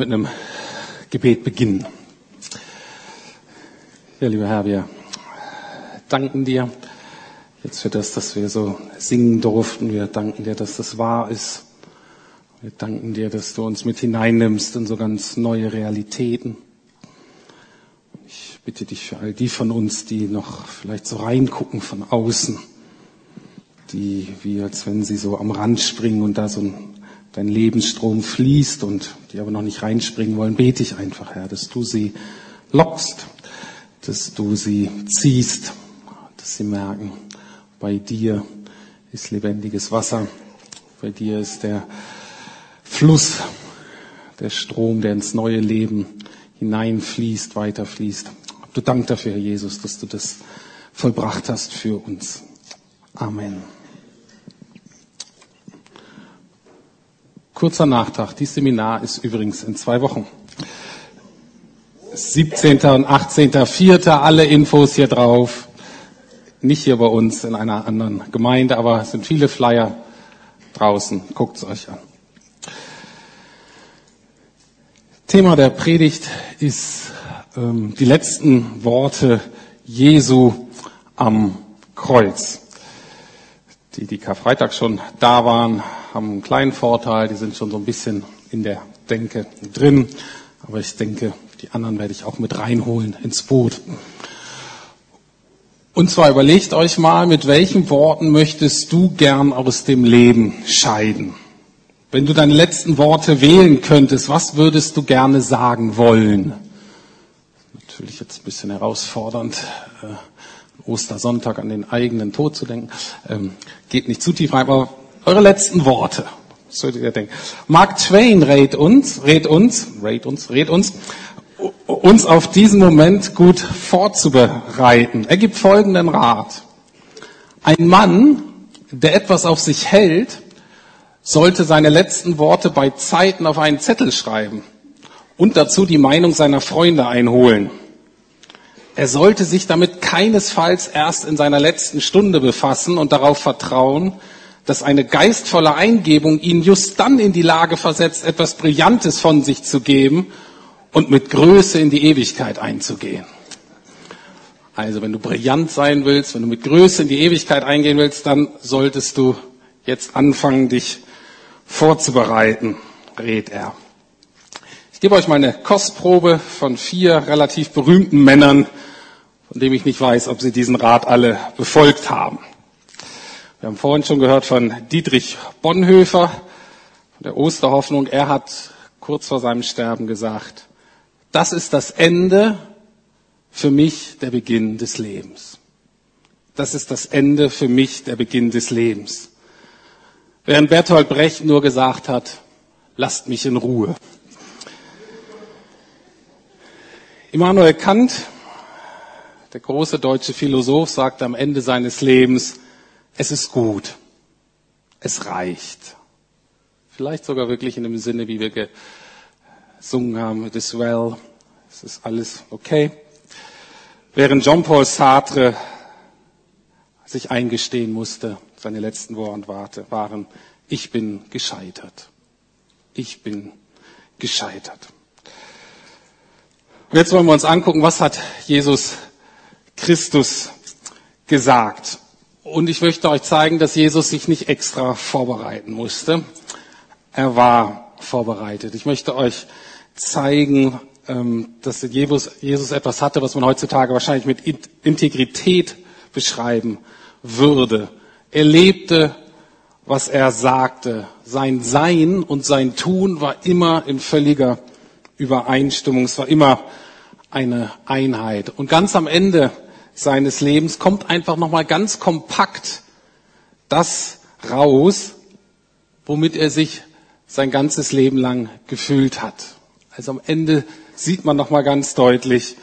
mit einem Gebet beginnen. Ja, lieber Herr, wir danken dir jetzt für das, dass wir so singen durften. Wir danken dir, dass das wahr ist. Wir danken dir, dass du uns mit hineinnimmst in so ganz neue Realitäten. Ich bitte dich für all die von uns, die noch vielleicht so reingucken von außen, die wie als wenn sie so am Rand springen und da so ein, dein Lebensstrom fließt und die aber noch nicht reinspringen wollen, bete ich einfach, Herr, dass du sie lockst, dass du sie ziehst, dass sie merken, bei dir ist lebendiges Wasser, bei dir ist der Fluss, der Strom, der ins neue Leben hineinfließt, weiterfließt. Du Dank dafür, Herr Jesus, dass du das vollbracht hast für uns. Amen. Kurzer Nachtrag. Dieses Seminar ist übrigens in zwei Wochen. 17. und 18.04. Alle Infos hier drauf. Nicht hier bei uns in einer anderen Gemeinde, aber es sind viele Flyer draußen. Guckt es euch an. Thema der Predigt ist ähm, die letzten Worte Jesu am Kreuz. Die, die Karfreitag schon da waren, haben einen kleinen Vorteil, die sind schon so ein bisschen in der Denke drin. Aber ich denke, die anderen werde ich auch mit reinholen ins Boot. Und zwar überlegt euch mal, mit welchen Worten möchtest du gern aus dem Leben scheiden? Wenn du deine letzten Worte wählen könntest, was würdest du gerne sagen wollen? Natürlich jetzt ein bisschen herausfordernd, äh, Ostersonntag an den eigenen Tod zu denken. Ähm, geht nicht zu tief rein, aber eure letzten Worte. Was solltet ihr denken? Mark Twain rät uns, rät uns, rät uns, rät uns, uns auf diesen Moment gut vorzubereiten. Er gibt folgenden Rat. Ein Mann, der etwas auf sich hält, sollte seine letzten Worte bei Zeiten auf einen Zettel schreiben und dazu die Meinung seiner Freunde einholen. Er sollte sich damit keinesfalls erst in seiner letzten Stunde befassen und darauf vertrauen, dass eine geistvolle Eingebung ihn just dann in die Lage versetzt, etwas Brillantes von sich zu geben und mit Größe in die Ewigkeit einzugehen. Also wenn du brillant sein willst, wenn du mit Größe in die Ewigkeit eingehen willst, dann solltest du jetzt anfangen, dich vorzubereiten, rät er. Ich gebe euch meine Kostprobe von vier relativ berühmten Männern, von denen ich nicht weiß, ob sie diesen Rat alle befolgt haben. Wir haben vorhin schon gehört von Dietrich Bonhoeffer, von der Osterhoffnung. Er hat kurz vor seinem Sterben gesagt, das ist das Ende für mich der Beginn des Lebens. Das ist das Ende für mich der Beginn des Lebens. Während Bertolt Brecht nur gesagt hat, lasst mich in Ruhe. Immanuel Kant, der große deutsche Philosoph, sagte am Ende seines Lebens, es ist gut, es reicht. Vielleicht sogar wirklich in dem Sinne, wie wir gesungen haben, it is well, es ist alles okay. Während Jean-Paul Sartre sich eingestehen musste, seine letzten Worte waren, ich bin gescheitert. Ich bin gescheitert. Und jetzt wollen wir uns angucken, was hat Jesus Christus gesagt. Und ich möchte euch zeigen, dass Jesus sich nicht extra vorbereiten musste. Er war vorbereitet. Ich möchte euch zeigen, ähm, dass Jesus, Jesus etwas hatte, was man heutzutage wahrscheinlich mit Integrität beschreiben würde. Er lebte, was er sagte. Sein Sein und sein Tun war immer in völliger Übereinstimmung. Es war immer eine Einheit. Und ganz am Ende seines Lebens kommt einfach nochmal ganz kompakt das raus, womit er sich sein ganzes Leben lang gefühlt hat. Also am Ende sieht man nochmal ganz deutlich,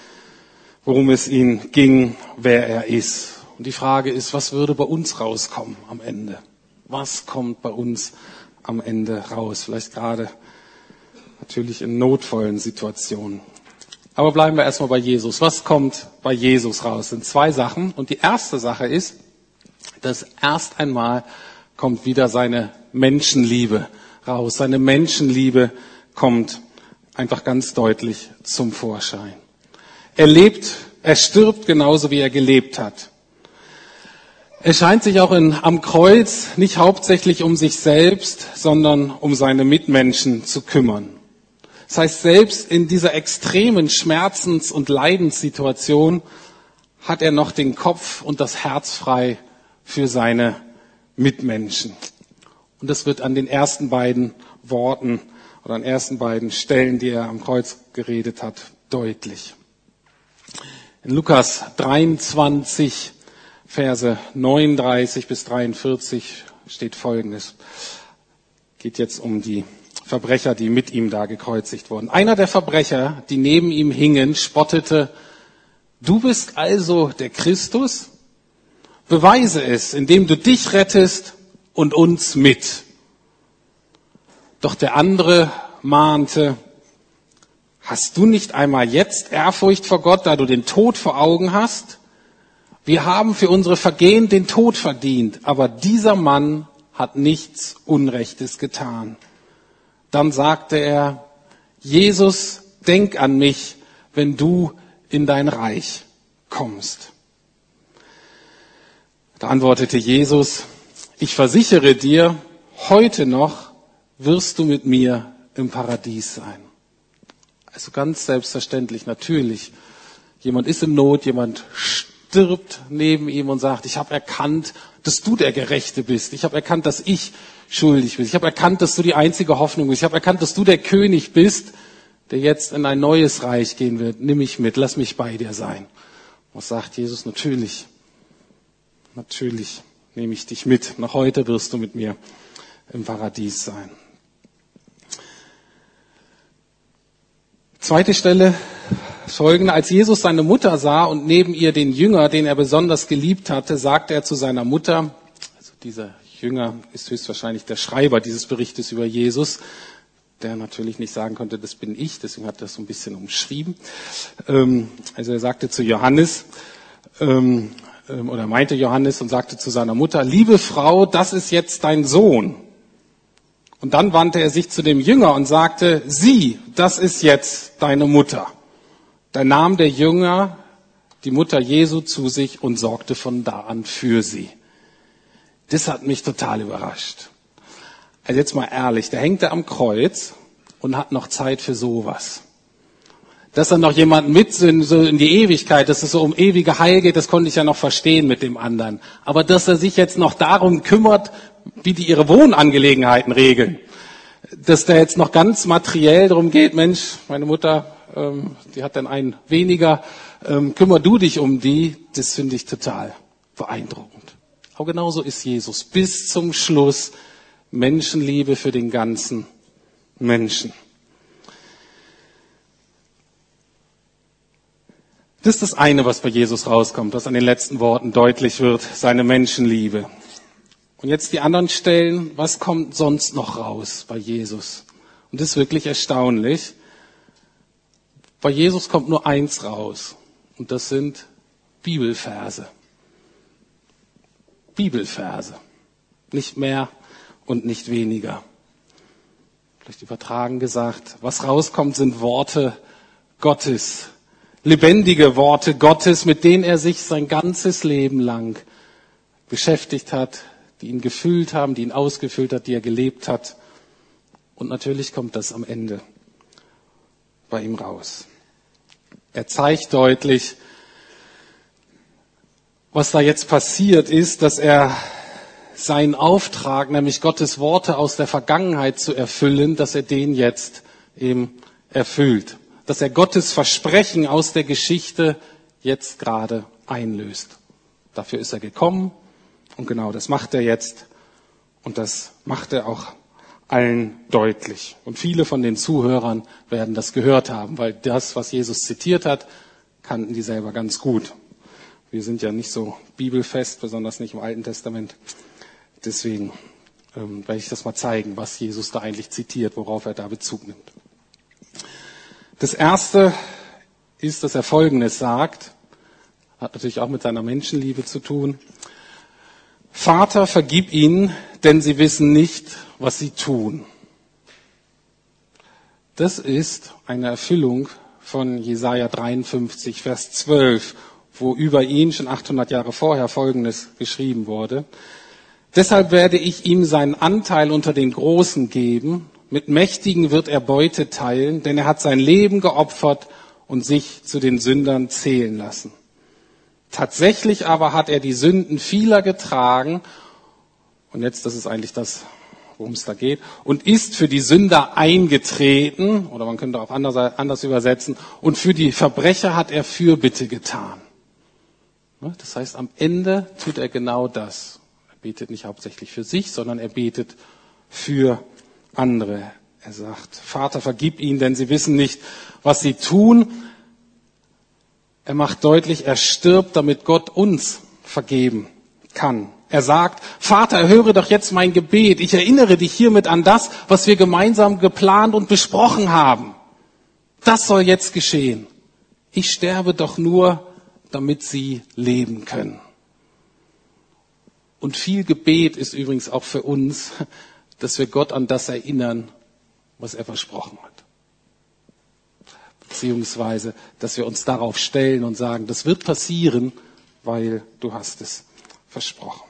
worum es ihm ging, wer er ist. Und die Frage ist, was würde bei uns rauskommen am Ende? Was kommt bei uns am Ende raus? Vielleicht gerade natürlich in notvollen Situationen. Aber bleiben wir erstmal bei Jesus. Was kommt bei Jesus raus? Das sind zwei Sachen. Und die erste Sache ist, dass erst einmal kommt wieder seine Menschenliebe raus. Seine Menschenliebe kommt einfach ganz deutlich zum Vorschein. Er lebt, er stirbt genauso wie er gelebt hat. Er scheint sich auch in, am Kreuz nicht hauptsächlich um sich selbst, sondern um seine Mitmenschen zu kümmern. Das heißt, selbst in dieser extremen Schmerzens- und Leidenssituation hat er noch den Kopf und das Herz frei für seine Mitmenschen. Und das wird an den ersten beiden Worten oder an den ersten beiden Stellen, die er am Kreuz geredet hat, deutlich. In Lukas 23, Verse 39 bis 43 steht Folgendes. Geht jetzt um die Verbrecher, die mit ihm da gekreuzigt wurden. Einer der Verbrecher, die neben ihm hingen, spottete, du bist also der Christus? Beweise es, indem du dich rettest und uns mit. Doch der andere mahnte, hast du nicht einmal jetzt Ehrfurcht vor Gott, da du den Tod vor Augen hast? Wir haben für unsere Vergehen den Tod verdient, aber dieser Mann hat nichts Unrechtes getan. Dann sagte er, Jesus, denk an mich, wenn du in dein Reich kommst. Da antwortete Jesus, ich versichere dir, heute noch wirst du mit mir im Paradies sein. Also ganz selbstverständlich, natürlich. Jemand ist in Not, jemand stirbt neben ihm und sagt, ich habe erkannt, dass du der Gerechte bist. Ich habe erkannt, dass ich schuldig bin. Ich habe erkannt, dass du die einzige Hoffnung bist. Ich habe erkannt, dass du der König bist, der jetzt in ein neues Reich gehen wird. Nimm mich mit, lass mich bei dir sein. Was sagt Jesus? Natürlich, natürlich nehme ich dich mit. Noch heute wirst du mit mir im Paradies sein. Zweite Stelle folgende. Als Jesus seine Mutter sah und neben ihr den Jünger, den er besonders geliebt hatte, sagte er zu seiner Mutter, also dieser Jünger ist höchstwahrscheinlich der Schreiber dieses Berichtes über Jesus, der natürlich nicht sagen konnte, das bin ich, deswegen hat er das so ein bisschen umschrieben. Ähm, also er sagte zu Johannes, ähm, ähm, oder meinte Johannes und sagte zu seiner Mutter, liebe Frau, das ist jetzt dein Sohn. Und dann wandte er sich zu dem Jünger und sagte, sieh, das ist jetzt deine Mutter. Da nahm der Jünger die Mutter Jesu zu sich und sorgte von da an für sie. Das hat mich total überrascht. Also jetzt mal ehrlich, der hängt da am Kreuz und hat noch Zeit für sowas. Dass er noch jemanden mit so in die Ewigkeit, dass es so um ewige Heil geht, das konnte ich ja noch verstehen mit dem anderen. Aber dass er sich jetzt noch darum kümmert, wie die ihre Wohnangelegenheiten regeln, dass da jetzt noch ganz materiell darum geht, Mensch, meine Mutter, ähm, die hat dann einen weniger, ähm, kümmer du dich um die, das finde ich total beeindruckend. Aber genauso ist Jesus bis zum Schluss Menschenliebe für den ganzen Menschen. Das ist das eine, was bei Jesus rauskommt, was an den letzten Worten deutlich wird, seine Menschenliebe. Und jetzt die anderen Stellen, was kommt sonst noch raus bei Jesus? Und das ist wirklich erstaunlich. Bei Jesus kommt nur eins raus. Und das sind Bibelverse. Bibelverse. Nicht mehr und nicht weniger. Vielleicht übertragen gesagt, was rauskommt, sind Worte Gottes. Lebendige Worte Gottes, mit denen er sich sein ganzes Leben lang beschäftigt hat, die ihn gefüllt haben, die ihn ausgefüllt hat, die er gelebt hat. Und natürlich kommt das am Ende bei ihm raus. Er zeigt deutlich, was da jetzt passiert ist, dass er seinen Auftrag, nämlich Gottes Worte aus der Vergangenheit zu erfüllen, dass er den jetzt eben erfüllt. Dass er Gottes Versprechen aus der Geschichte jetzt gerade einlöst. Dafür ist er gekommen, und genau das macht er jetzt. Und das macht er auch allen deutlich. Und viele von den Zuhörern werden das gehört haben, weil das, was Jesus zitiert hat, kannten die selber ganz gut. Wir sind ja nicht so bibelfest, besonders nicht im Alten Testament. Deswegen ähm, werde ich das mal zeigen, was Jesus da eigentlich zitiert, worauf er da Bezug nimmt. Das erste ist, dass er Folgendes sagt, hat natürlich auch mit seiner Menschenliebe zu tun. Vater, vergib ihnen, denn sie wissen nicht, was sie tun. Das ist eine Erfüllung von Jesaja 53, Vers 12, wo über ihn schon 800 Jahre vorher Folgendes geschrieben wurde. Deshalb werde ich ihm seinen Anteil unter den Großen geben. Mit Mächtigen wird er Beute teilen, denn er hat sein Leben geopfert und sich zu den Sündern zählen lassen. Tatsächlich aber hat er die Sünden vieler getragen. Und jetzt, das ist eigentlich das, worum es da geht. Und ist für die Sünder eingetreten, oder man könnte auch anders, anders übersetzen, und für die Verbrecher hat er Fürbitte getan. Das heißt, am Ende tut er genau das betet nicht hauptsächlich für sich, sondern er betet für andere. Er sagt, Vater, vergib ihnen, denn sie wissen nicht, was sie tun. Er macht deutlich, er stirbt, damit Gott uns vergeben kann. Er sagt, Vater, erhöre doch jetzt mein Gebet. Ich erinnere dich hiermit an das, was wir gemeinsam geplant und besprochen haben. Das soll jetzt geschehen. Ich sterbe doch nur, damit sie leben können. Und viel Gebet ist übrigens auch für uns, dass wir Gott an das erinnern, was er versprochen hat. Beziehungsweise, dass wir uns darauf stellen und sagen, das wird passieren, weil du hast es versprochen.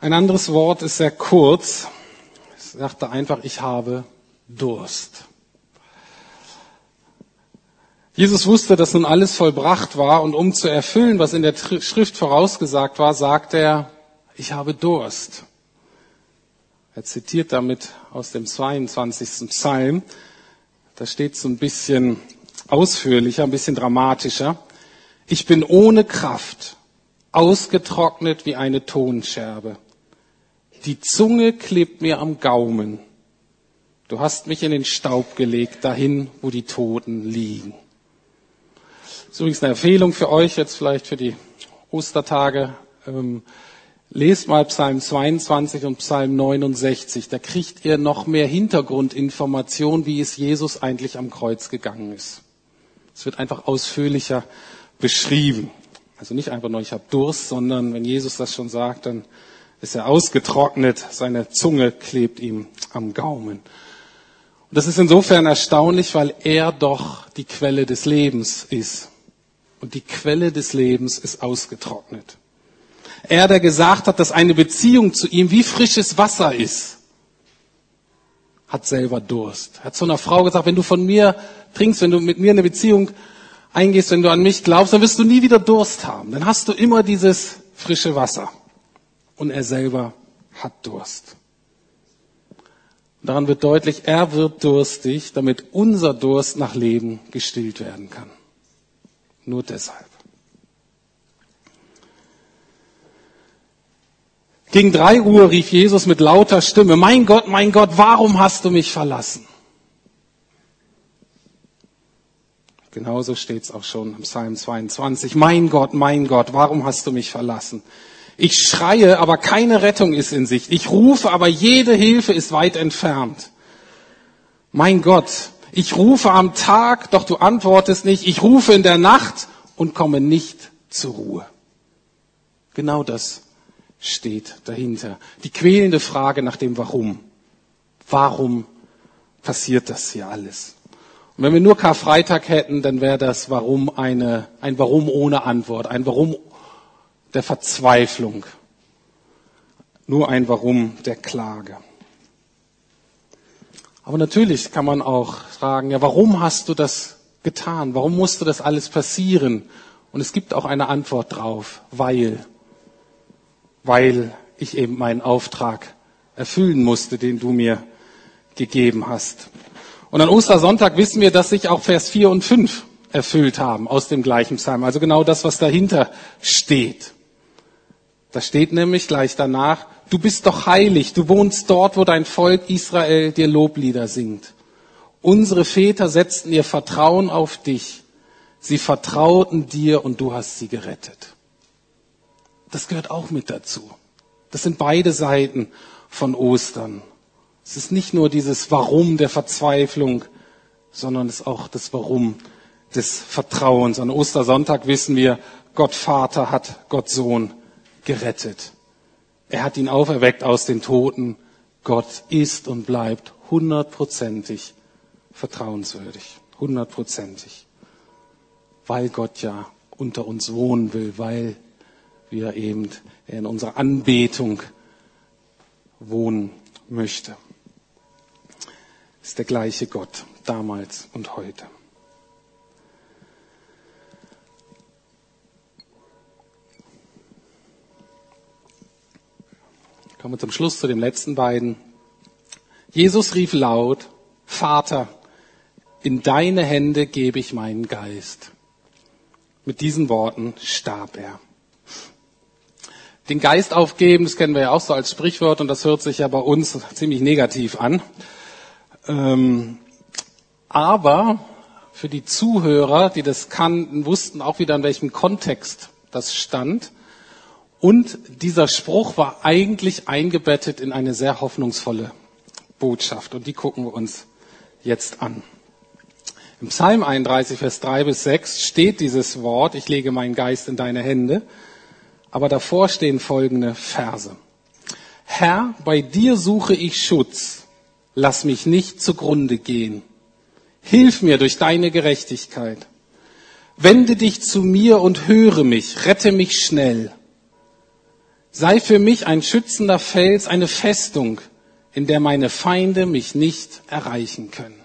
Ein anderes Wort ist sehr kurz. Es sagte einfach, ich habe Durst. Jesus wusste, dass nun alles vollbracht war und um zu erfüllen, was in der Schrift vorausgesagt war, sagt er, ich habe Durst. Er zitiert damit aus dem 22. Psalm. Da steht so ein bisschen ausführlicher, ein bisschen dramatischer. Ich bin ohne Kraft, ausgetrocknet wie eine Tonscherbe. Die Zunge klebt mir am Gaumen. Du hast mich in den Staub gelegt, dahin, wo die Toten liegen. Ist übrigens eine Empfehlung für euch jetzt vielleicht für die Ostertage. Ähm, lest mal Psalm 22 und Psalm 69. Da kriegt ihr noch mehr Hintergrundinformation, wie es Jesus eigentlich am Kreuz gegangen ist. Es wird einfach ausführlicher beschrieben. Also nicht einfach nur, ich habe Durst, sondern wenn Jesus das schon sagt, dann ist er ausgetrocknet, seine Zunge klebt ihm am Gaumen. Und das ist insofern erstaunlich, weil er doch die Quelle des Lebens ist und die Quelle des Lebens ist ausgetrocknet. Er, der gesagt hat, dass eine Beziehung zu ihm wie frisches Wasser ist, hat selber Durst. Er hat zu einer Frau gesagt, wenn du von mir trinkst, wenn du mit mir eine Beziehung eingehst, wenn du an mich glaubst, dann wirst du nie wieder Durst haben. Dann hast du immer dieses frische Wasser. Und er selber hat Durst. Und daran wird deutlich, er wird durstig, damit unser Durst nach Leben gestillt werden kann. Nur deshalb. Gegen drei Uhr rief Jesus mit lauter Stimme, mein Gott, mein Gott, warum hast du mich verlassen? Genauso steht es auch schon im Psalm 22. Mein Gott, mein Gott, warum hast du mich verlassen? Ich schreie, aber keine Rettung ist in Sicht. Ich rufe, aber jede Hilfe ist weit entfernt. Mein Gott, ich rufe am Tag, doch du antwortest nicht. Ich rufe in der Nacht und komme nicht zur Ruhe. Genau das steht dahinter. Die quälende Frage nach dem Warum. Warum passiert das hier alles? Und wenn wir nur Karfreitag hätten, dann wäre das Warum eine, ein Warum ohne Antwort, ein Warum der Verzweiflung, nur ein Warum der Klage. Aber natürlich kann man auch fragen, ja, warum hast du das getan? Warum musste das alles passieren? Und es gibt auch eine Antwort drauf, weil, weil ich eben meinen Auftrag erfüllen musste, den du mir gegeben hast. Und an Ostersonntag wissen wir, dass sich auch Vers 4 und 5 erfüllt haben aus dem gleichen Psalm. Also genau das, was dahinter steht. Da steht nämlich gleich danach, du bist doch heilig, du wohnst dort, wo dein Volk Israel dir Loblieder singt. Unsere Väter setzten ihr Vertrauen auf dich. Sie vertrauten dir und du hast sie gerettet. Das gehört auch mit dazu. Das sind beide Seiten von Ostern. Es ist nicht nur dieses Warum der Verzweiflung, sondern es ist auch das Warum des Vertrauens. An Ostersonntag wissen wir, Gott Vater hat Gott Sohn gerettet. Er hat ihn auferweckt aus den Toten. Gott ist und bleibt hundertprozentig vertrauenswürdig. Hundertprozentig. Weil Gott ja unter uns wohnen will, weil wir eben in unserer Anbetung wohnen möchte. Ist der gleiche Gott damals und heute. Kommen wir zum Schluss zu den letzten beiden. Jesus rief laut, Vater, in deine Hände gebe ich meinen Geist. Mit diesen Worten starb er. Den Geist aufgeben, das kennen wir ja auch so als Sprichwort und das hört sich ja bei uns ziemlich negativ an. Ähm, aber für die Zuhörer, die das kannten, wussten auch wieder, in welchem Kontext das stand. Und dieser Spruch war eigentlich eingebettet in eine sehr hoffnungsvolle Botschaft. Und die gucken wir uns jetzt an. Im Psalm 31, Vers 3 bis 6 steht dieses Wort, ich lege meinen Geist in deine Hände. Aber davor stehen folgende Verse. Herr, bei dir suche ich Schutz. Lass mich nicht zugrunde gehen. Hilf mir durch deine Gerechtigkeit. Wende dich zu mir und höre mich, rette mich schnell. Sei für mich ein schützender Fels, eine Festung, in der meine Feinde mich nicht erreichen können.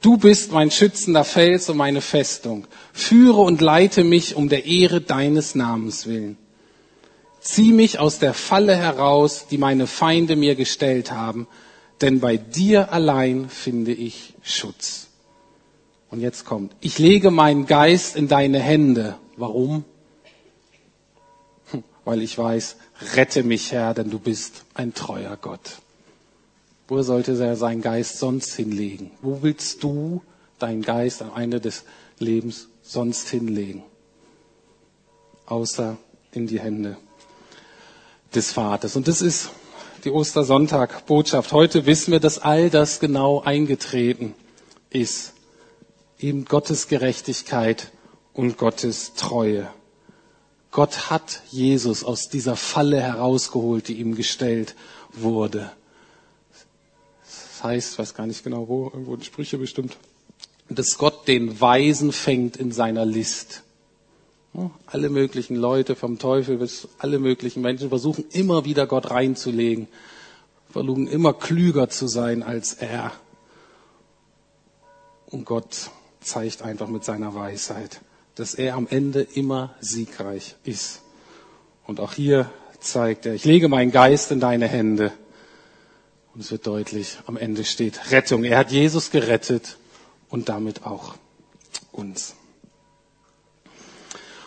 Du bist mein schützender Fels und meine Festung. Führe und leite mich um der Ehre deines Namens willen. Zieh mich aus der Falle heraus, die meine Feinde mir gestellt haben, denn bei dir allein finde ich Schutz. Und jetzt kommt, ich lege meinen Geist in deine Hände. Warum? Weil ich weiß, rette mich Herr, denn du bist ein treuer Gott. Wo sollte er seinen Geist sonst hinlegen? Wo willst du deinen Geist am Ende des Lebens sonst hinlegen? Außer in die Hände des Vaters. Und das ist die Ostersonntag-Botschaft. Heute wissen wir, dass all das genau eingetreten ist. Eben Gottes Gerechtigkeit und Gottes Treue. Gott hat Jesus aus dieser Falle herausgeholt, die ihm gestellt wurde. Das heißt, weiß gar nicht genau wo, irgendwo in Sprüche bestimmt, dass Gott den Weisen fängt in seiner List. Alle möglichen Leute, vom Teufel bis alle möglichen Menschen versuchen immer wieder Gott reinzulegen, versuchen immer klüger zu sein als er. Und Gott zeigt einfach mit seiner Weisheit dass er am Ende immer siegreich ist. Und auch hier zeigt er, ich lege meinen Geist in deine Hände. Und es wird deutlich, am Ende steht Rettung. Er hat Jesus gerettet und damit auch uns.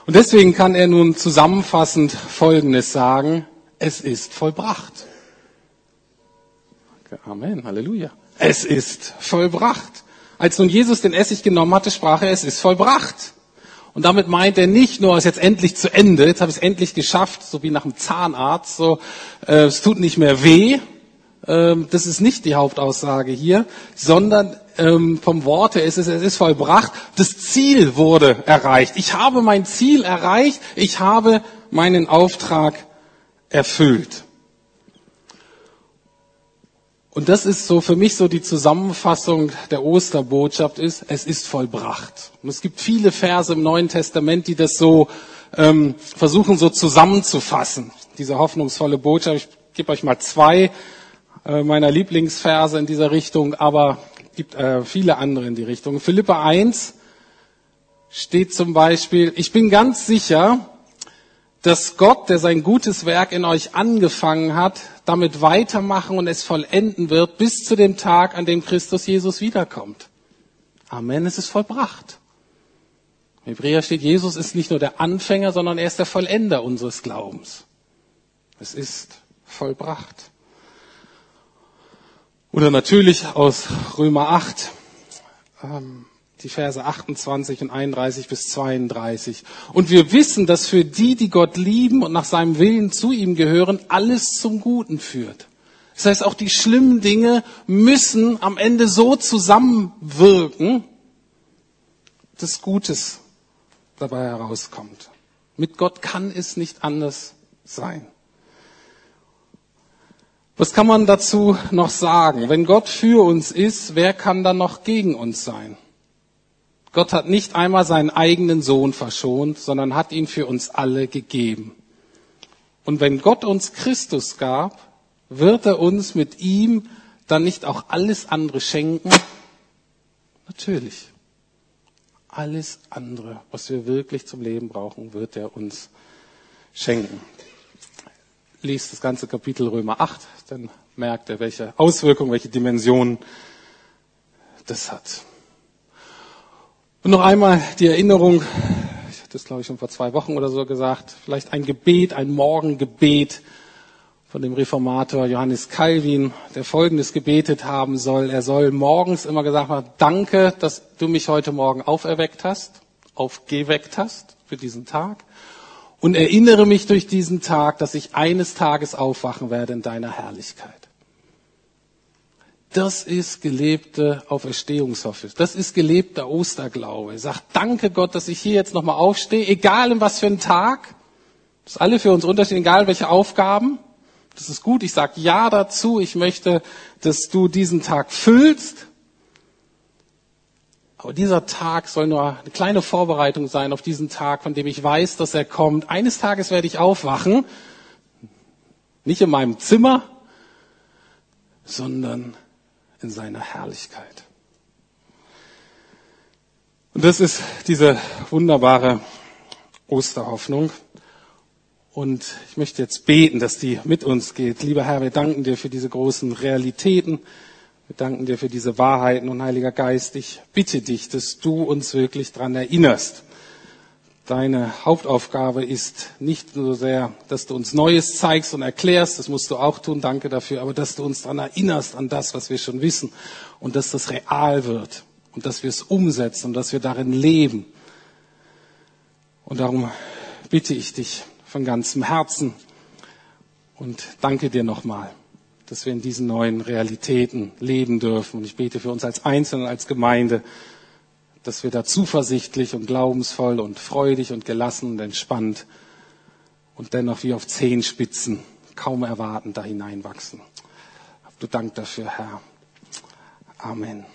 Und deswegen kann er nun zusammenfassend Folgendes sagen. Es ist vollbracht. Amen, Halleluja. Es ist vollbracht. Als nun Jesus den Essig genommen hatte, sprach er, es ist vollbracht. Und damit meint er nicht nur, es ist jetzt endlich zu Ende, jetzt habe ich es endlich geschafft, so wie nach einem Zahnarzt, so, äh, es tut nicht mehr weh. Ähm, das ist nicht die Hauptaussage hier, sondern ähm, vom Wort her ist es, es ist vollbracht, das Ziel wurde erreicht. Ich habe mein Ziel erreicht, ich habe meinen Auftrag erfüllt. Und das ist so für mich so die Zusammenfassung der Osterbotschaft ist, es ist vollbracht. Und es gibt viele Verse im Neuen Testament, die das so ähm, versuchen so zusammenzufassen. Diese hoffnungsvolle Botschaft. Ich gebe euch mal zwei äh, meiner Lieblingsverse in dieser Richtung, aber es gibt äh, viele andere in die Richtung. Philippa 1 steht zum Beispiel, ich bin ganz sicher, dass Gott, der sein gutes Werk in euch angefangen hat, damit weitermachen und es vollenden wird bis zu dem Tag, an dem Christus Jesus wiederkommt. Amen, es ist vollbracht. Im Hebräer steht, Jesus ist nicht nur der Anfänger, sondern er ist der Vollender unseres Glaubens. Es ist vollbracht. Oder natürlich aus Römer 8. Ähm, die Verse 28 und 31 bis 32. Und wir wissen, dass für die, die Gott lieben und nach seinem Willen zu ihm gehören, alles zum Guten führt. Das heißt, auch die schlimmen Dinge müssen am Ende so zusammenwirken, dass Gutes dabei herauskommt. Mit Gott kann es nicht anders sein. Was kann man dazu noch sagen? Wenn Gott für uns ist, wer kann dann noch gegen uns sein? Gott hat nicht einmal seinen eigenen Sohn verschont, sondern hat ihn für uns alle gegeben. Und wenn Gott uns Christus gab, wird er uns mit ihm dann nicht auch alles andere schenken? Natürlich. Alles andere, was wir wirklich zum Leben brauchen, wird er uns schenken liest das ganze Kapitel Römer 8, dann merkt er, welche Auswirkungen, welche Dimensionen das hat. Und noch einmal die Erinnerung, ich hatte das glaube ich schon vor zwei Wochen oder so gesagt, vielleicht ein Gebet, ein Morgengebet von dem Reformator Johannes Calvin, der Folgendes gebetet haben soll. Er soll morgens immer gesagt haben, danke, dass du mich heute Morgen auferweckt hast, aufgeweckt hast für diesen Tag und erinnere mich durch diesen Tag, dass ich eines Tages aufwachen werde in deiner Herrlichkeit. Das ist gelebte Auferstehungshoffe. Das ist gelebter Osterglaube. Sag danke Gott, dass ich hier jetzt nochmal aufstehe, egal in was für einen Tag. Das ist alle für uns unterschiedlich, egal welche Aufgaben. Das ist gut. Ich sage ja dazu. Ich möchte, dass du diesen Tag füllst aber dieser Tag soll nur eine kleine Vorbereitung sein auf diesen Tag, von dem ich weiß, dass er kommt. Eines Tages werde ich aufwachen, nicht in meinem Zimmer, sondern in seiner Herrlichkeit. Und das ist diese wunderbare Osterhoffnung. Und ich möchte jetzt beten, dass die mit uns geht. Lieber Herr, wir danken dir für diese großen Realitäten. Wir danken dir für diese Wahrheiten und Heiliger Geist, ich bitte dich, dass du uns wirklich daran erinnerst. Deine Hauptaufgabe ist nicht nur sehr, dass du uns Neues zeigst und erklärst, das musst du auch tun, danke dafür, aber dass du uns daran erinnerst an das, was wir schon wissen und dass das real wird und dass wir es umsetzen und dass wir darin leben. Und darum bitte ich dich von ganzem Herzen und danke dir nochmal dass wir in diesen neuen Realitäten leben dürfen. Und ich bete für uns als Einzelne, als Gemeinde, dass wir da zuversichtlich und glaubensvoll und freudig und gelassen und entspannt und dennoch wie auf Zehenspitzen kaum erwarten da hineinwachsen. Du Dank dafür, Herr. Amen.